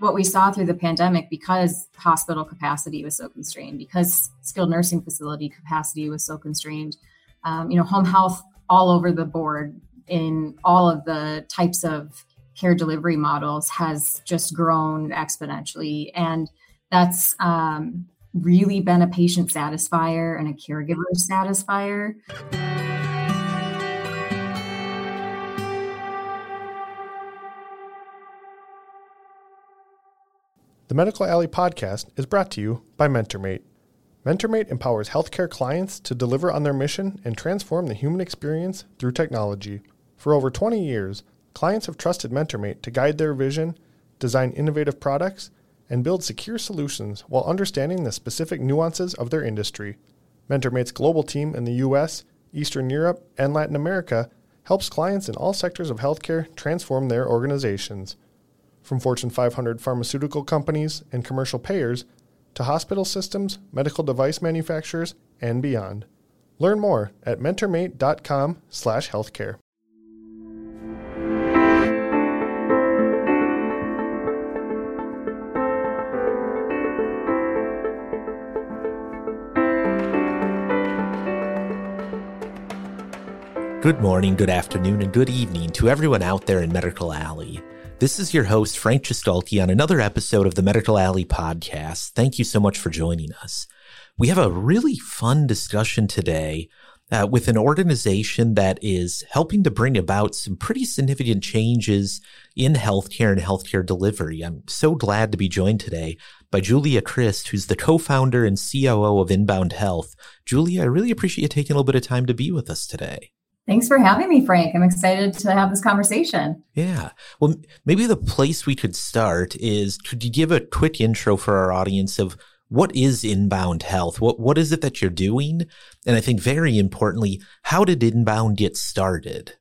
what we saw through the pandemic because hospital capacity was so constrained, because skilled nursing facility capacity was so constrained, um, you know, home health all over the board in all of the types of care delivery models has just grown exponentially. And that's um, really been a patient satisfier and a caregiver satisfier. The Medical Alley podcast is brought to you by MentorMate. MentorMate empowers healthcare clients to deliver on their mission and transform the human experience through technology. For over 20 years, clients have trusted MentorMate to guide their vision, design innovative products, and build secure solutions while understanding the specific nuances of their industry. MentorMate's global team in the US, Eastern Europe, and Latin America helps clients in all sectors of healthcare transform their organizations from Fortune 500 pharmaceutical companies and commercial payers to hospital systems, medical device manufacturers, and beyond. Learn more at mentormate.com/healthcare. Good morning, good afternoon, and good evening to everyone out there in Medical Alley. This is your host, Frank Jaskulke, on another episode of the Medical Alley podcast. Thank you so much for joining us. We have a really fun discussion today uh, with an organization that is helping to bring about some pretty significant changes in healthcare and healthcare delivery. I'm so glad to be joined today by Julia Crist, who's the co-founder and COO of Inbound Health. Julia, I really appreciate you taking a little bit of time to be with us today. Thanks for having me, Frank. I'm excited to have this conversation. Yeah. Well, maybe the place we could start is could you give a quick intro for our audience of what is inbound health? What what is it that you're doing? And I think very importantly, how did inbound get started?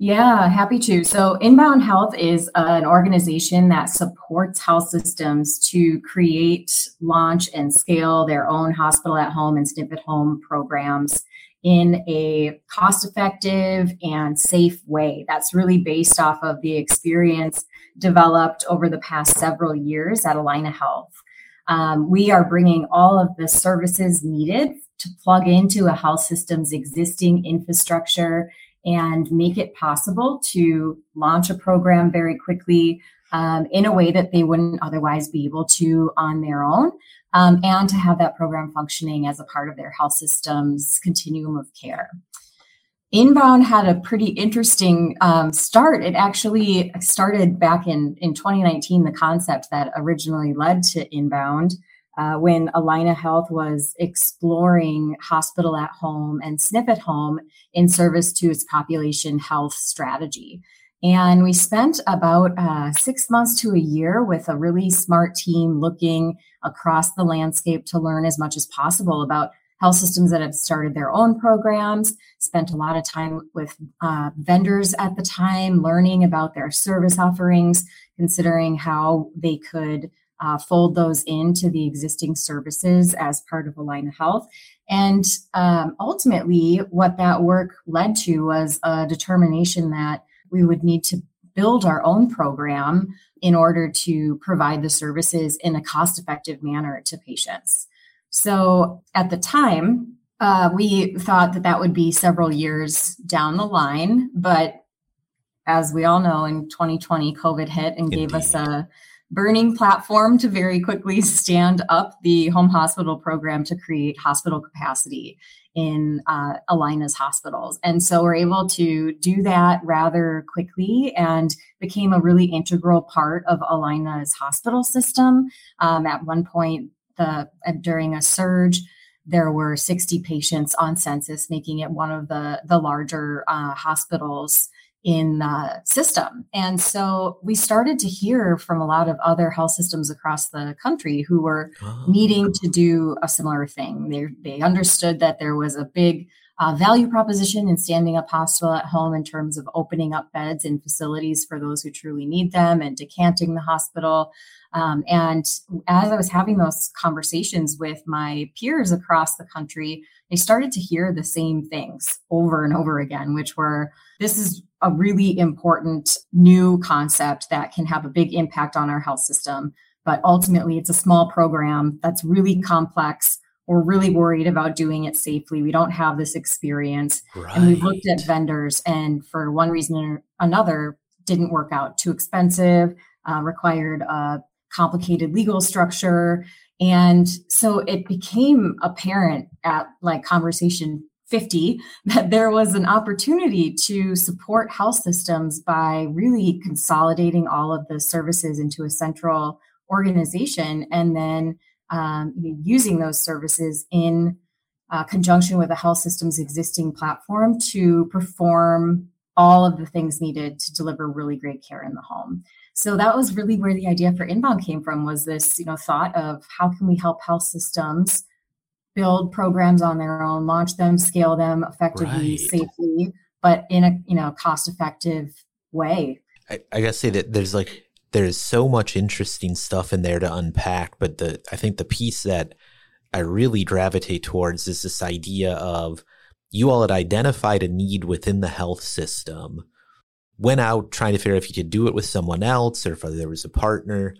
Yeah, happy to. So, Inbound Health is an organization that supports health systems to create, launch, and scale their own hospital at home and SNF at home programs in a cost effective and safe way. That's really based off of the experience developed over the past several years at Allina Health. Um, we are bringing all of the services needed to plug into a health system's existing infrastructure and make it possible to launch a program very quickly um, in a way that they wouldn't otherwise be able to on their own um, and to have that program functioning as a part of their health system's continuum of care. Inbound had a pretty interesting um, start. It actually started back in, in 2019, the concept that originally led to Inbound. Uh, when Allina Health was exploring hospital at home and SNF at home in service to its population health strategy. And we spent about uh, six months to a year with a really smart team looking across the landscape to learn as much as possible about health systems that have started their own programs. Spent a lot of time with uh, vendors at the time, learning about their service offerings, considering how they could uh, fold those into the existing services as part of Allina Health. And um, ultimately, what that work led to was a determination that we would need to build our own program in order to provide the services in a cost effective manner to patients. So at the time, uh, we thought that that would be several years down the line. But as we all know, in 2020, COVID hit and Indeed. gave us a burning platform to very quickly stand up the home hospital program to create hospital capacity in uh, Allina's hospitals. And so we're able to do that rather quickly and became a really integral part of Allina's hospital system. Um, at one point, the uh, during a surge, there were 60 patients on census, making it one of the, the larger uh, hospitals in the system. And so we started to hear from a lot of other health systems across the country who were oh. needing to do a similar thing. They, they understood that there was a big uh, value proposition in standing up hospital at home in terms of opening up beds and facilities for those who truly need them and decanting the hospital. Um, and as I was having those conversations with my peers across the country, I started to hear the same things over and over again, which were this is a really important new concept that can have a big impact on our health system. But ultimately, it's a small program that's really complex we're really worried about doing it safely. We don't have this experience. Right. And we've looked at vendors, and for one reason or another, didn't work out. Too expensive, uh, required a complicated legal structure. And so it became apparent at like conversation 50 that there was an opportunity to support health systems by really consolidating all of the services into a central organization and then um, using those services in uh, conjunction with the health system's existing platform to perform all of the things needed to deliver really great care in the home. So that was really where the idea for Inbound came from was this, you know, thought of how can we help health systems build programs on their own, launch them, scale them effectively, right. safely, but in a, you know, cost-effective way. I, I gotta say that there's like there's so much interesting stuff in there to unpack. But the I think the piece that I really gravitate towards is this idea of you all had identified a need within the health system, went out trying to figure out if you could do it with someone else or if there was a partner,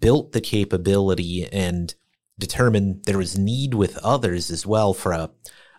built the capability and determined there was need with others as well for a,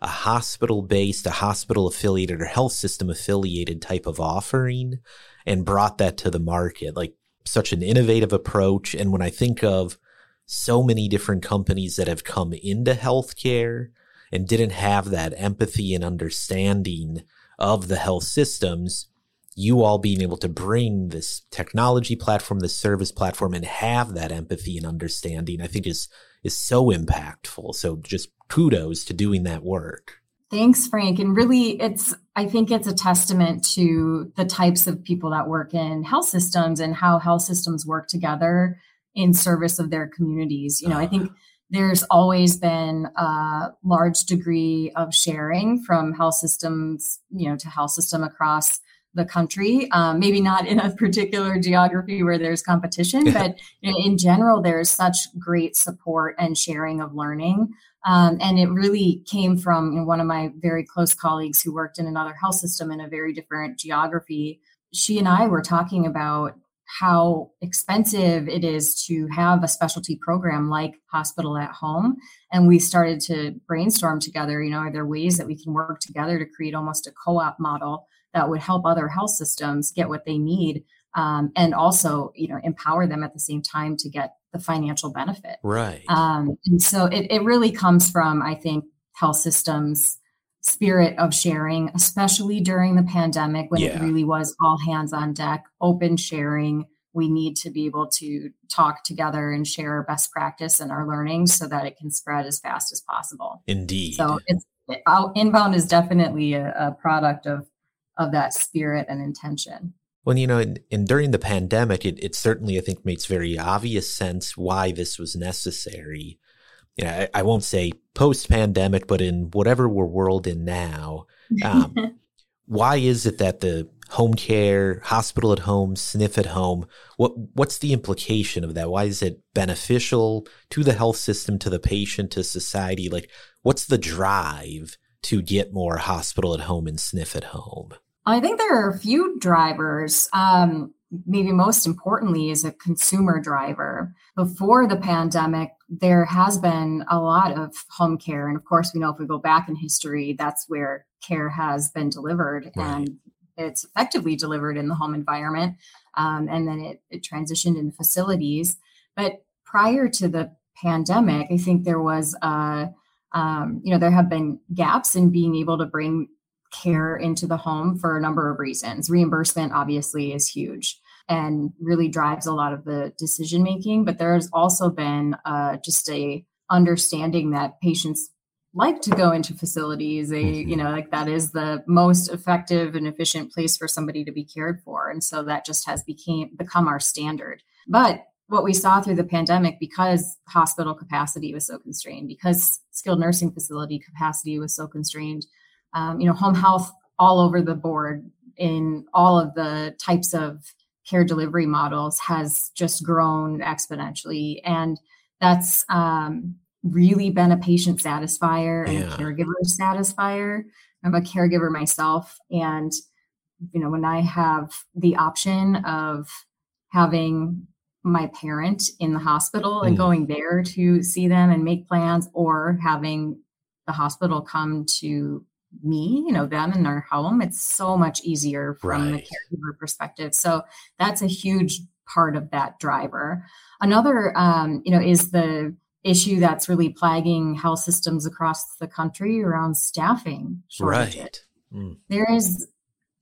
a hospital based, a hospital affiliated or health system affiliated type of offering and brought that to the market. Like such an innovative approach. And when I think of so many different companies that have come into healthcare and didn't have that empathy and understanding of the health systems, you all being able to bring this technology platform, this service platform, and have that empathy and understanding, I think is is so impactful. So just kudos to doing that work. Thanks, Frank. And really, it's, I think it's a testament to the types of people that work in health systems and how health systems work together in service of their communities. You know, I think there's always been a large degree of sharing from health systems, you know, to health system across the country. Um, maybe not in a particular geography where there's competition, but in general, there's such great support and sharing of learning. Um, and it really came from you know, one of my very close colleagues who worked in another health system in a very different geography. She and I were talking about how expensive it is to have a specialty program like hospital at home and we started to brainstorm together you know are there ways that we can work together to create almost a co-op model that would help other health systems get what they need um, and also you know empower them at the same time to get the financial benefit. Right. Um, and so it, it really comes from i think health systems spirit of sharing especially during the pandemic when yeah. it really was all hands on deck open sharing. We need to be able to talk together and share our best practice and our learnings so that it can spread as fast as possible. Indeed. so it's it, inbound is definitely a, a product of of that spirit and intention. Well, you know, and, during the pandemic, it, it certainly, I think, makes very obvious sense why this was necessary. You know, I, I won't say post pandemic, but in whatever we're world in now, um, why is it that the home care, hospital at home, SNF at home, what what's the implication of that? Why is it beneficial to the health system, to the patient, to society? Like, what's the drive to get more hospital at home and SNF at home? I think there are a few drivers. Um, maybe most importantly is a consumer driver. Before the pandemic, there has been a lot of home care. And of course, we know if we go back in history, that's where care has been delivered right. and it's effectively delivered in the home environment. Um, and then it, it transitioned in facilities. But prior to the pandemic, I think there was a um, you know there have been gaps in being able to bring care into the home for a number of reasons. Reimbursement obviously is huge and really drives a lot of the decision making, but there's also been uh, just a understanding that patients like to go into facilities they mm-hmm. you know like that is the most effective and efficient place for somebody to be cared for and so that just has became become our standard but what we saw through the pandemic because hospital capacity was so constrained because skilled nursing facility capacity was so constrained um, you know, home health all over the board in all of the types of care delivery models has just grown exponentially. And that's um, really been a patient satisfier and yeah. a caregiver satisfier. I'm a caregiver myself. And, you know, when I have the option of having my parent in the hospital mm. and going there to see them and make plans or having the hospital come to me, you know, them in their home, it's so much easier from right. the caregiver perspective. So that's a huge part of that driver. Another, um, you know, is the issue that's really plaguing health systems across the country around staffing shortages. Right. Mm. There is,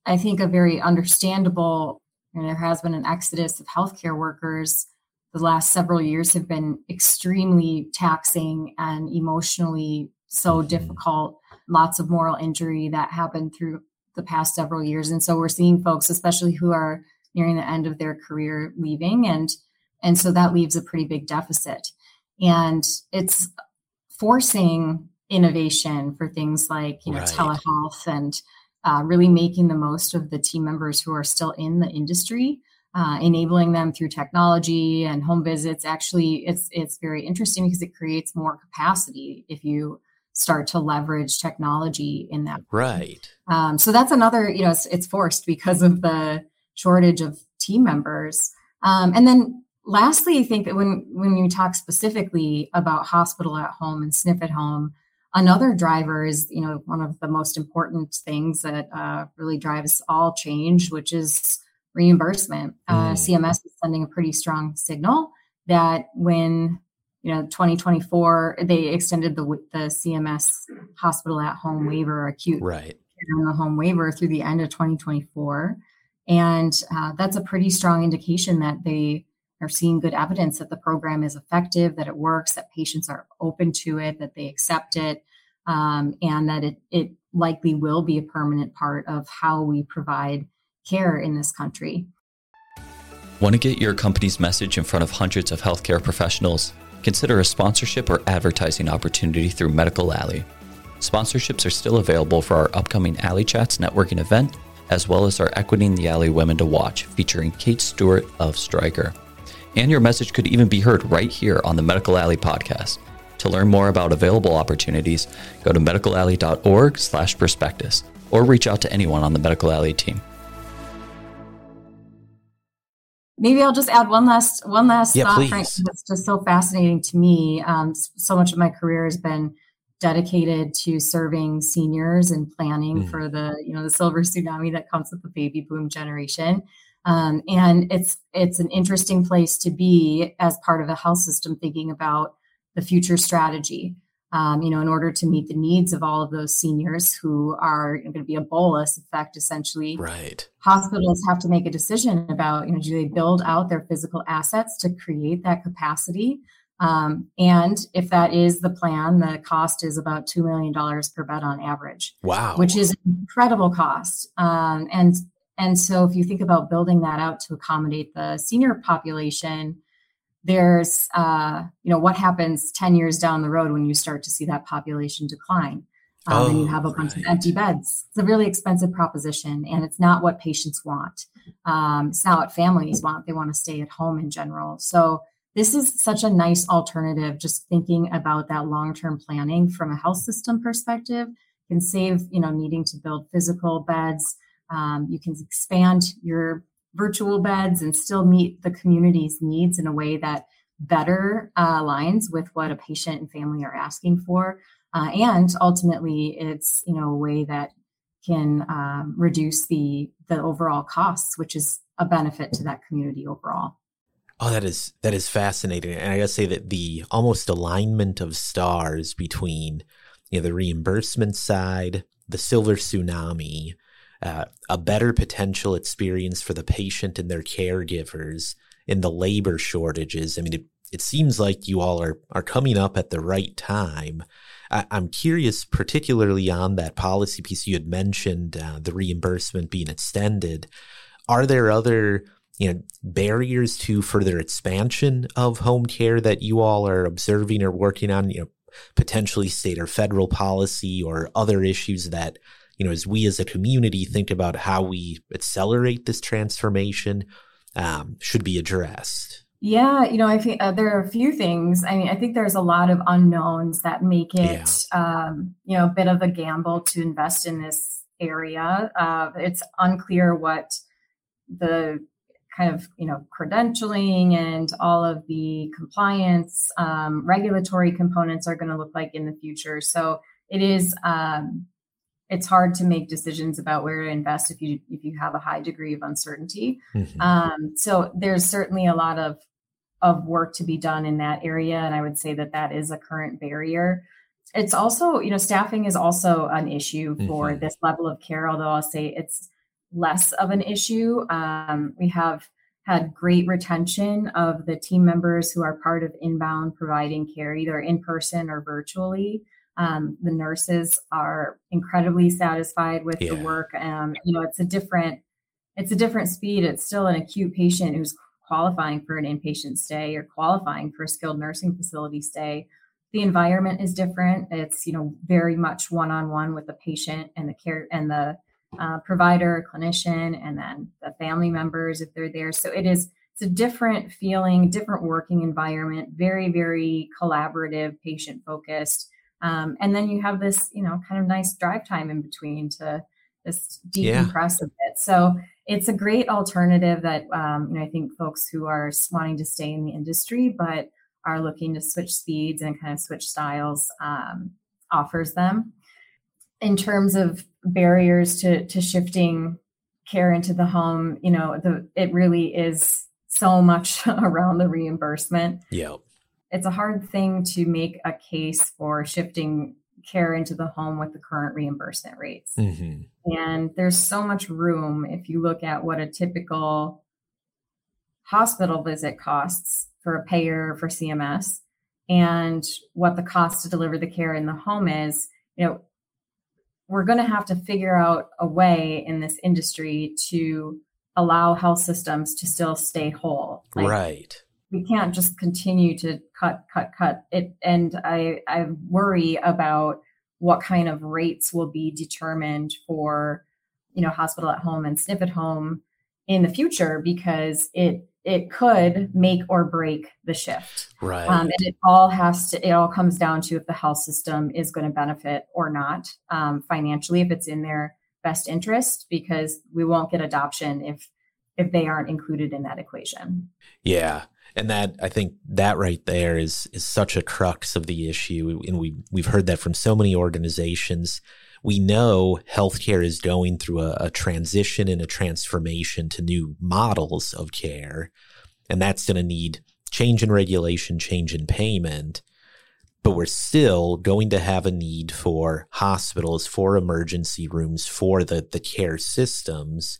I think, a very understandable, and there has been an exodus of healthcare workers. The last several years have been extremely taxing and emotionally so mm-hmm. difficult lots of moral injury that happened through the past several years. And so we're seeing folks, especially who are nearing the end of their career, leaving. And and so that leaves a pretty big deficit. And it's forcing innovation for things like you know right. telehealth and uh, really making the most of the team members who are still in the industry uh, enabling them through technology and home visits actually it's it's very interesting because it creates more capacity if you start to leverage technology in that. Right. Um, so that's another, you know, it's, it's, forced because of the shortage of team members. Um, and then lastly, I think that when, when you talk specifically about hospital at home and SNF at home, another driver is, you know, one of the most important things that uh, really drives all change, which is reimbursement. Uh, mm. CMS is sending a pretty strong signal that when you know 2024 they extended the the CMS hospital at home waiver acute right. in the home waiver through the end of 2024 and uh, that's a pretty strong indication that they are seeing good evidence that the program is effective that it works that patients are open to it that they accept it um, and that it, it likely will be a permanent part of how we provide care in this country. Want to get your company's message in front of hundreds of healthcare professionals consider a sponsorship or advertising opportunity through Medical Alley. Sponsorships are still available for our upcoming Alley Chats networking event, as well as our Equiting the Alley Women to Watch featuring Kate Stewart of Stryker. And your message could even be heard right here on the Medical Alley podcast. To learn more about available opportunities, go to medicalalley.org slash prospectus or reach out to anyone on the Medical Alley team. Maybe I'll just add one last one last yeah, thought, please. Frank. That's just so fascinating to me. Um, so much of my career has been dedicated to serving seniors and planning mm. for the you know the silver tsunami that comes with the baby boom generation. Um, and it's it's an interesting place to be as part of a health system thinking about the future strategy um, you know, in order to meet the needs of all of those seniors who are going to be a bolus effect, essentially. Right. Hospitals have to make a decision about, you know, do they build out their physical assets to create that capacity? Um, and if that is the plan, the cost is about $2 million per bed on average. Wow. Which is an incredible cost. Um, and and so if you think about building that out to accommodate the senior population, there's uh, you know what happens 10 years down the road when you start to see that population decline um, oh, and you oh, have a bunch right. of empty beds. It's a really expensive proposition and it's not what patients want. Um, it's not what families want. They want to stay at home in general. So this is such a nice alternative just thinking about that long-term planning from a health system perspective. Can save you know needing to build physical beds. Um, you can expand your virtual beds and still meet the community's needs in a way that better uh, aligns with what a patient and family are asking for. Uh, and ultimately, it's you know a way that can um, reduce the the overall costs, which is a benefit to that community overall. Oh, that is that is fascinating, and I gotta say that the almost alignment of stars between you know the reimbursement side, the silver tsunami, uh, a better potential experience for the patient and their caregivers in the labor shortages. I mean, it, it seems like you all are, are coming up at the right time. I, am curious, particularly on that policy piece you had mentioned, uh, the reimbursement being extended. Are there other you know barriers to further expansion of home care that you all are observing or working on? You know, potentially state or federal policy or other issues that you know, as we as a community think about how we accelerate this transformation, um, should be addressed? Yeah, you know, I think uh, there are a few things. I mean, I think there's a lot of unknowns that make it, yeah. um, you know, a bit of a gamble to invest in this area. Uh, it's unclear what the kind of you know credentialing and all of the compliance um, regulatory components are going to look like in the future so it is um, it's hard to make decisions about where to invest if you if you have a high degree of uncertainty mm-hmm. um, so there's certainly a lot of of work to be done in that area and i would say that that is a current barrier it's also you know staffing is also an issue for mm-hmm. this level of care although i'll say it's less of an issue. Um, we have had great retention of the team members who are part of inbound providing care, either in person or virtually. Um, the nurses are incredibly satisfied with yeah. the work. Um, you know, it's a different, it's a different speed. It's still an acute patient who's qualifying for an inpatient stay or qualifying for a skilled nursing facility stay. The environment is different. It's you know very much one on one with the patient and the care and the uh, provider, clinician, and then the family members if they're there. So it is it's a different feeling, different working environment, very very collaborative, patient focused. Um, and then you have this, you know, kind of nice drive time in between to just decompress yeah. a bit. So it's a great alternative that um, you know I think folks who are wanting to stay in the industry but are looking to switch speeds and kind of switch styles um, offers them in terms of barriers to to shifting care into the home you know the it really is so much around the reimbursement yeah it's a hard thing to make a case for shifting care into the home with the current reimbursement rates mm-hmm. and there's so much room if you look at what a typical hospital visit costs for a payer for cms and what the cost to deliver the care in the home is you know we're going to have to figure out a way in this industry to allow health systems to still stay whole. Like, right. We can't just continue to cut, cut, cut it. And I, I worry about what kind of rates will be determined for, you know, hospital at home and SNF at home in the future because it it could make or break the shift. Right. Um, and it all has to, it all comes down to if the health system is going to benefit or not um, financially, if it's in their best interest, because we won't get adoption if if they aren't included in that equation. Yeah. And that I think that right there is is such a crux of the issue. And we we've heard that from so many organizations we know healthcare is going through a, a transition and a transformation to new models of care. And that's going to need change in regulation, change in payment. But we're still going to have a need for hospitals, for emergency rooms, for the, the care systems.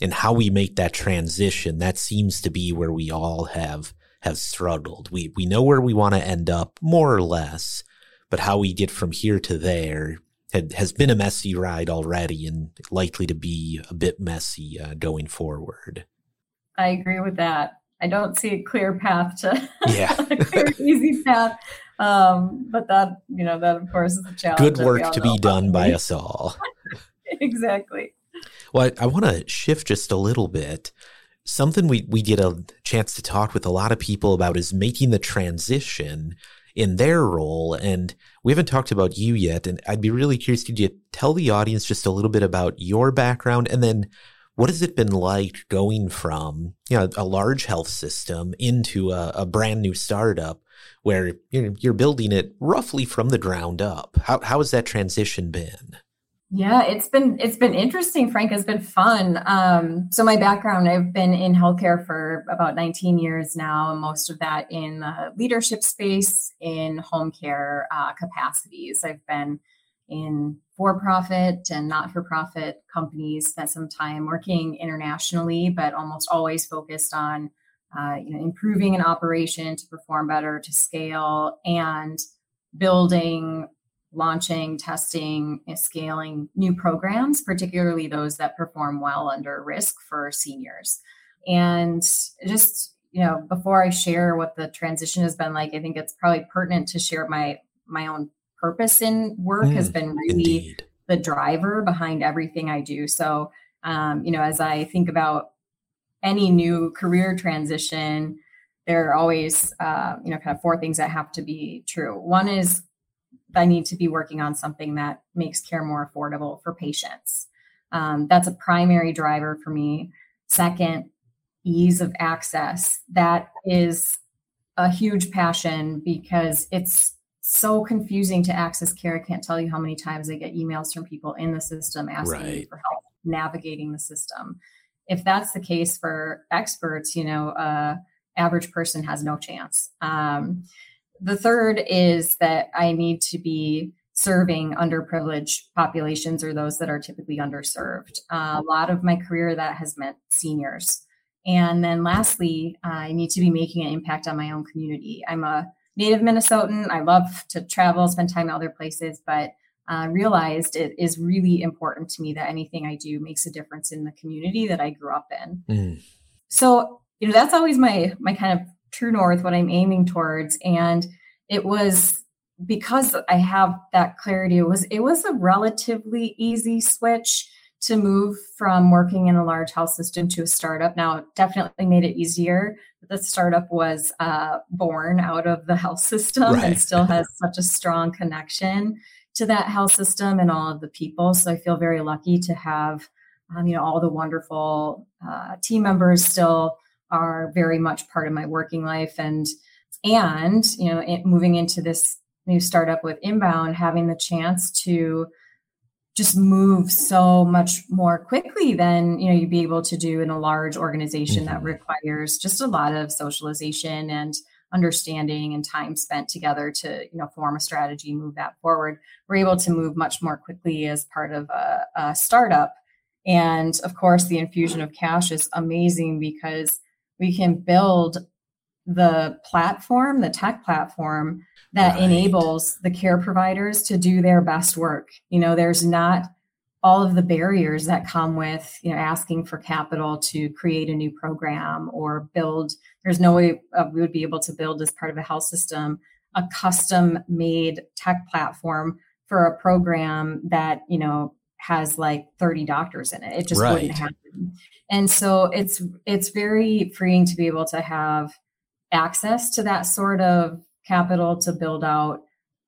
And how we make that transition, that seems to be where we all have have struggled. We we know where we want to end up, more or less, but how we get from here to there had, has been a messy ride already and likely to be a bit messy uh, going forward. I agree with that. I don't see a clear path to yeah. a clear, easy path. Um, but that, you know, that of course is a challenge. Good work to be done by us all. exactly. Well, I, I want to shift just a little bit. Something we, we get a chance to talk with a lot of people about is making the transition in their role. And we haven't talked about you yet. And I'd be really curious, could you tell the audience just a little bit about your background and then what has it been like going from you know a large health system into a, a brand new startup where you're, you're building it roughly from the ground up? How, how has that transition been? Yeah, it's been it's been interesting. Frank has been fun. Um, so my background, I've been in healthcare for about 19 years now, most of that in the leadership space in home care uh, capacities. I've been in for-profit and not-for-profit companies. Spent some time working internationally, but almost always focused on uh, you know improving an operation to perform better, to scale, and building launching, testing, scaling new programs, particularly those that perform well under risk for seniors. And just, you know, before I share what the transition has been like, I think it's probably pertinent to share my my own purpose in work mm, has been really indeed. the driver behind everything I do. So, um, you know, as I think about any new career transition, there are always, uh, you know, kind of four things that have to be true. One is I need to be working on something that makes care more affordable for patients. Um, that's a primary driver for me. Second, ease of access. That is a huge passion because it's so confusing to access care. I can't tell you how many times I get emails from people in the system asking right. for help navigating the system. If that's the case for experts, you know, uh, average person has no chance. Um, the third is that I need to be serving underprivileged populations or those that are typically underserved. Uh, a lot of my career that has meant seniors. And then lastly, I need to be making an impact on my own community. I'm a native Minnesotan. I love to travel, spend time in other places, but uh, realized it is really important to me that anything I do makes a difference in the community that I grew up in. Mm. So, you know, that's always my my kind of true north, what I'm aiming towards. And it was because I have that clarity, it was it was a relatively easy switch to move from working in a large health system to a startup. Now, definitely made it easier. The startup was uh, born out of the health system right. and still has such a strong connection to that health system and all of the people. So I feel very lucky to have, um, you know, all the wonderful uh, team members still are very much part of my working life. And and you know it, moving into this new startup with inbound having the chance to just move so much more quickly than you know you'd be able to do in a large organization mm-hmm. that requires just a lot of socialization and understanding and time spent together to you know form a strategy move that forward. We're able to move much more quickly as part of a, a startup. And of course the infusion of cash is amazing because we can build the platform, the tech platform that right. enables the care providers to do their best work. You know, there's not all of the barriers that come with you know asking for capital to create a new program or build there's no way uh, we would be able to build as part of a health system a custom made tech platform for a program that you know has like 30 doctors in it. It just right. wouldn't happen. And so it's it's very freeing to be able to have access to that sort of capital to build out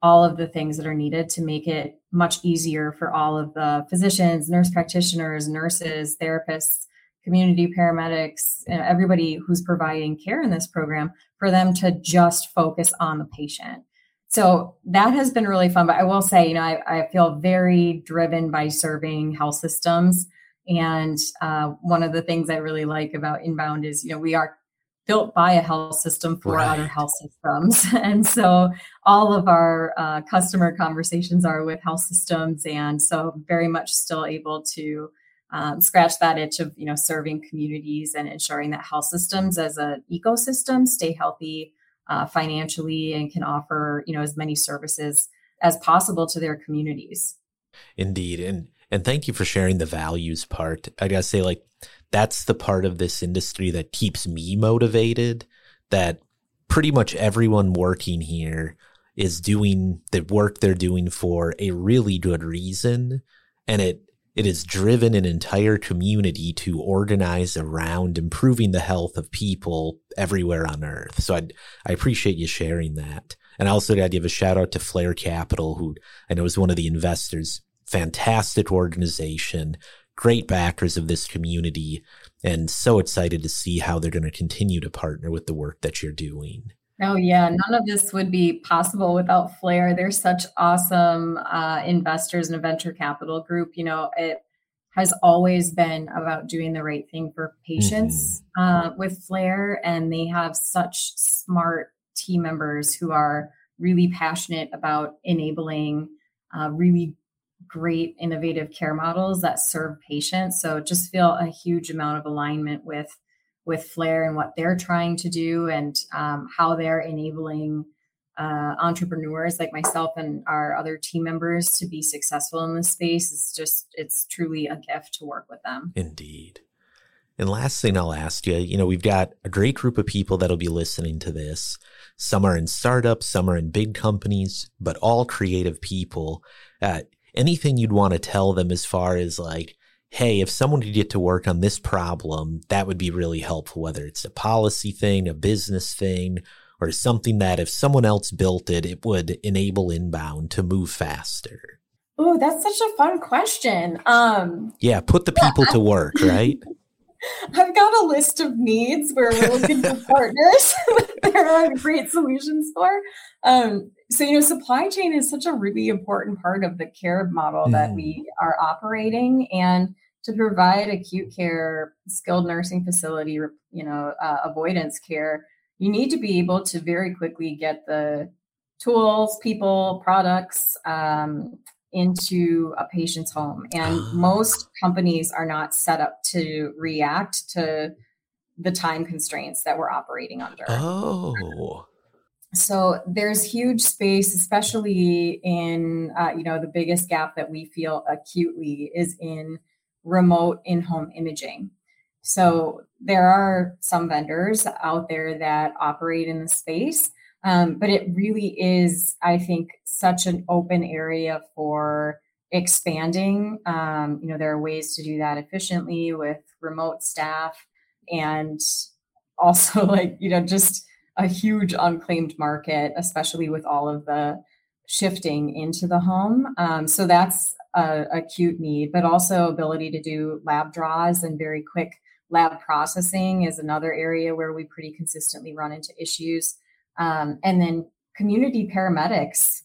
all of the things that are needed to make it much easier for all of the physicians, nurse practitioners, nurses, therapists, community paramedics, everybody who's providing care in this program for them to just focus on the patient so that has been really fun. But I will say, you know, I, I feel very driven by serving health systems. And uh, one of the things I really like about Inbound is, you know, we are built by a health system for right. other health systems. And so all of our uh, customer conversations are with health systems. And so very much still able to um, scratch that itch of, you know, serving communities and ensuring that health systems as an ecosystem stay healthy uh, financially and can offer you know as many services as possible to their communities. Indeed. And and thank you for sharing the values part. I gotta say like that's the part of this industry that keeps me motivated that pretty much everyone working here is doing the work they're doing for a really good reason. And it it has driven an entire community to organize around improving the health of people everywhere on earth. So I, I appreciate you sharing that. And also to give a shout out to Flare Capital, who I know is one of the investors. Fantastic organization, great backers of this community, and so excited to see how they're going to continue to partner with the work that you're doing. Oh yeah, none of this would be possible without Flare. They're such awesome uh, investors in a venture capital group. You know, it has always been about doing the right thing for patients mm-hmm. uh, with Flare, and they have such smart team members who are really passionate about enabling uh, really great innovative care models that serve patients. So just feel a huge amount of alignment with with Flare and what they're trying to do and um, how they're enabling uh, entrepreneurs like myself and our other team members to be successful in this space. It's just, it's truly a gift to work with them. Indeed. And last thing I'll ask you, you know, we've got a great group of people that'll be listening to this. Some are in startups, some are in big companies, but all creative people. Uh, anything you'd want to tell them as far as like, hey, if someone could get to work on this problem, that would be really helpful, whether it's a policy thing, a business thing, or something that if someone else built it, it would enable inbound to move faster? Oh, that's such a fun question. Um, yeah, put the people to work, right? I've got a list of needs where we're looking for partners that there are great solutions for. Um, so, you know, supply chain is such a really important part of the care model mm. that we are operating. And to provide acute care, skilled nursing facility, you know, uh, avoidance care, you need to be able to very quickly get the tools, people, products um, into a patient's home. And most companies are not set up to react to the time constraints that we're operating under. Oh. So there's huge space, especially in, uh, you know, the biggest gap that we feel acutely is in remote in-home imaging. So there are some vendors out there that operate in the space, um, but it really is, I think, such an open area for expanding. Um, you know, there are ways to do that efficiently with remote staff and also like, you know, just a huge unclaimed market, especially with all of the shifting into the home. Um, so that's a acute need, but also ability to do lab draws and very quick lab processing is another area where we pretty consistently run into issues. Um, and then community paramedics.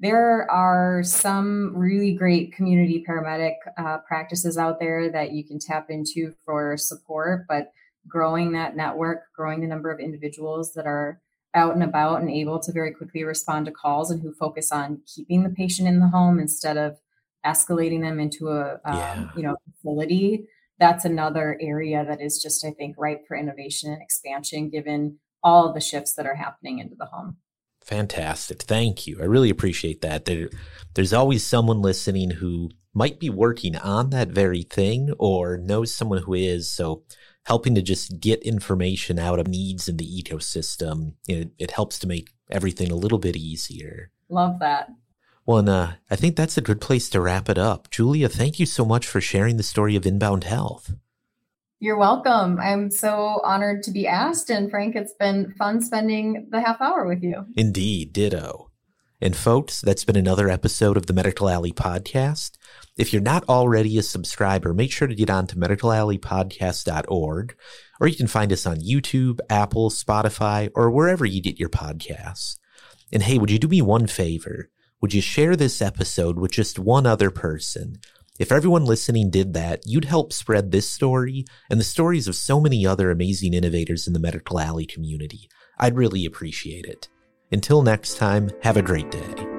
There are some really great community paramedic uh, practices out there that you can tap into for support, but growing that network, growing the number of individuals that are out and about and able to very quickly respond to calls and who focus on keeping the patient in the home instead of escalating them into a um, yeah. you know facility that's another area that is just i think ripe for innovation and expansion given all the shifts that are happening into the home. Fantastic. Thank you. I really appreciate that. There, there's always someone listening who might be working on that very thing or knows someone who is. So helping to just get information out of needs in the ecosystem it, it helps to make everything a little bit easier. Love that. Well, and uh, I think that's a good place to wrap it up. Julia, thank you so much for sharing the story of Inbound Health. You're welcome. I'm so honored to be asked. And Frank, it's been fun spending the half hour with you. Indeed, ditto. And folks, that's been another episode of the Medical Alley podcast. If you're not already a subscriber, make sure to get on to medicalalleypodcast.org, or you can find us on YouTube, Apple, Spotify, or wherever you get your podcasts. And hey, would you do me one favor? would you share this episode with just one other person? If everyone listening did that, you'd help spread this story and the stories of so many other amazing innovators in the Medical Alley community. I'd really appreciate it. Until next time, have a great day.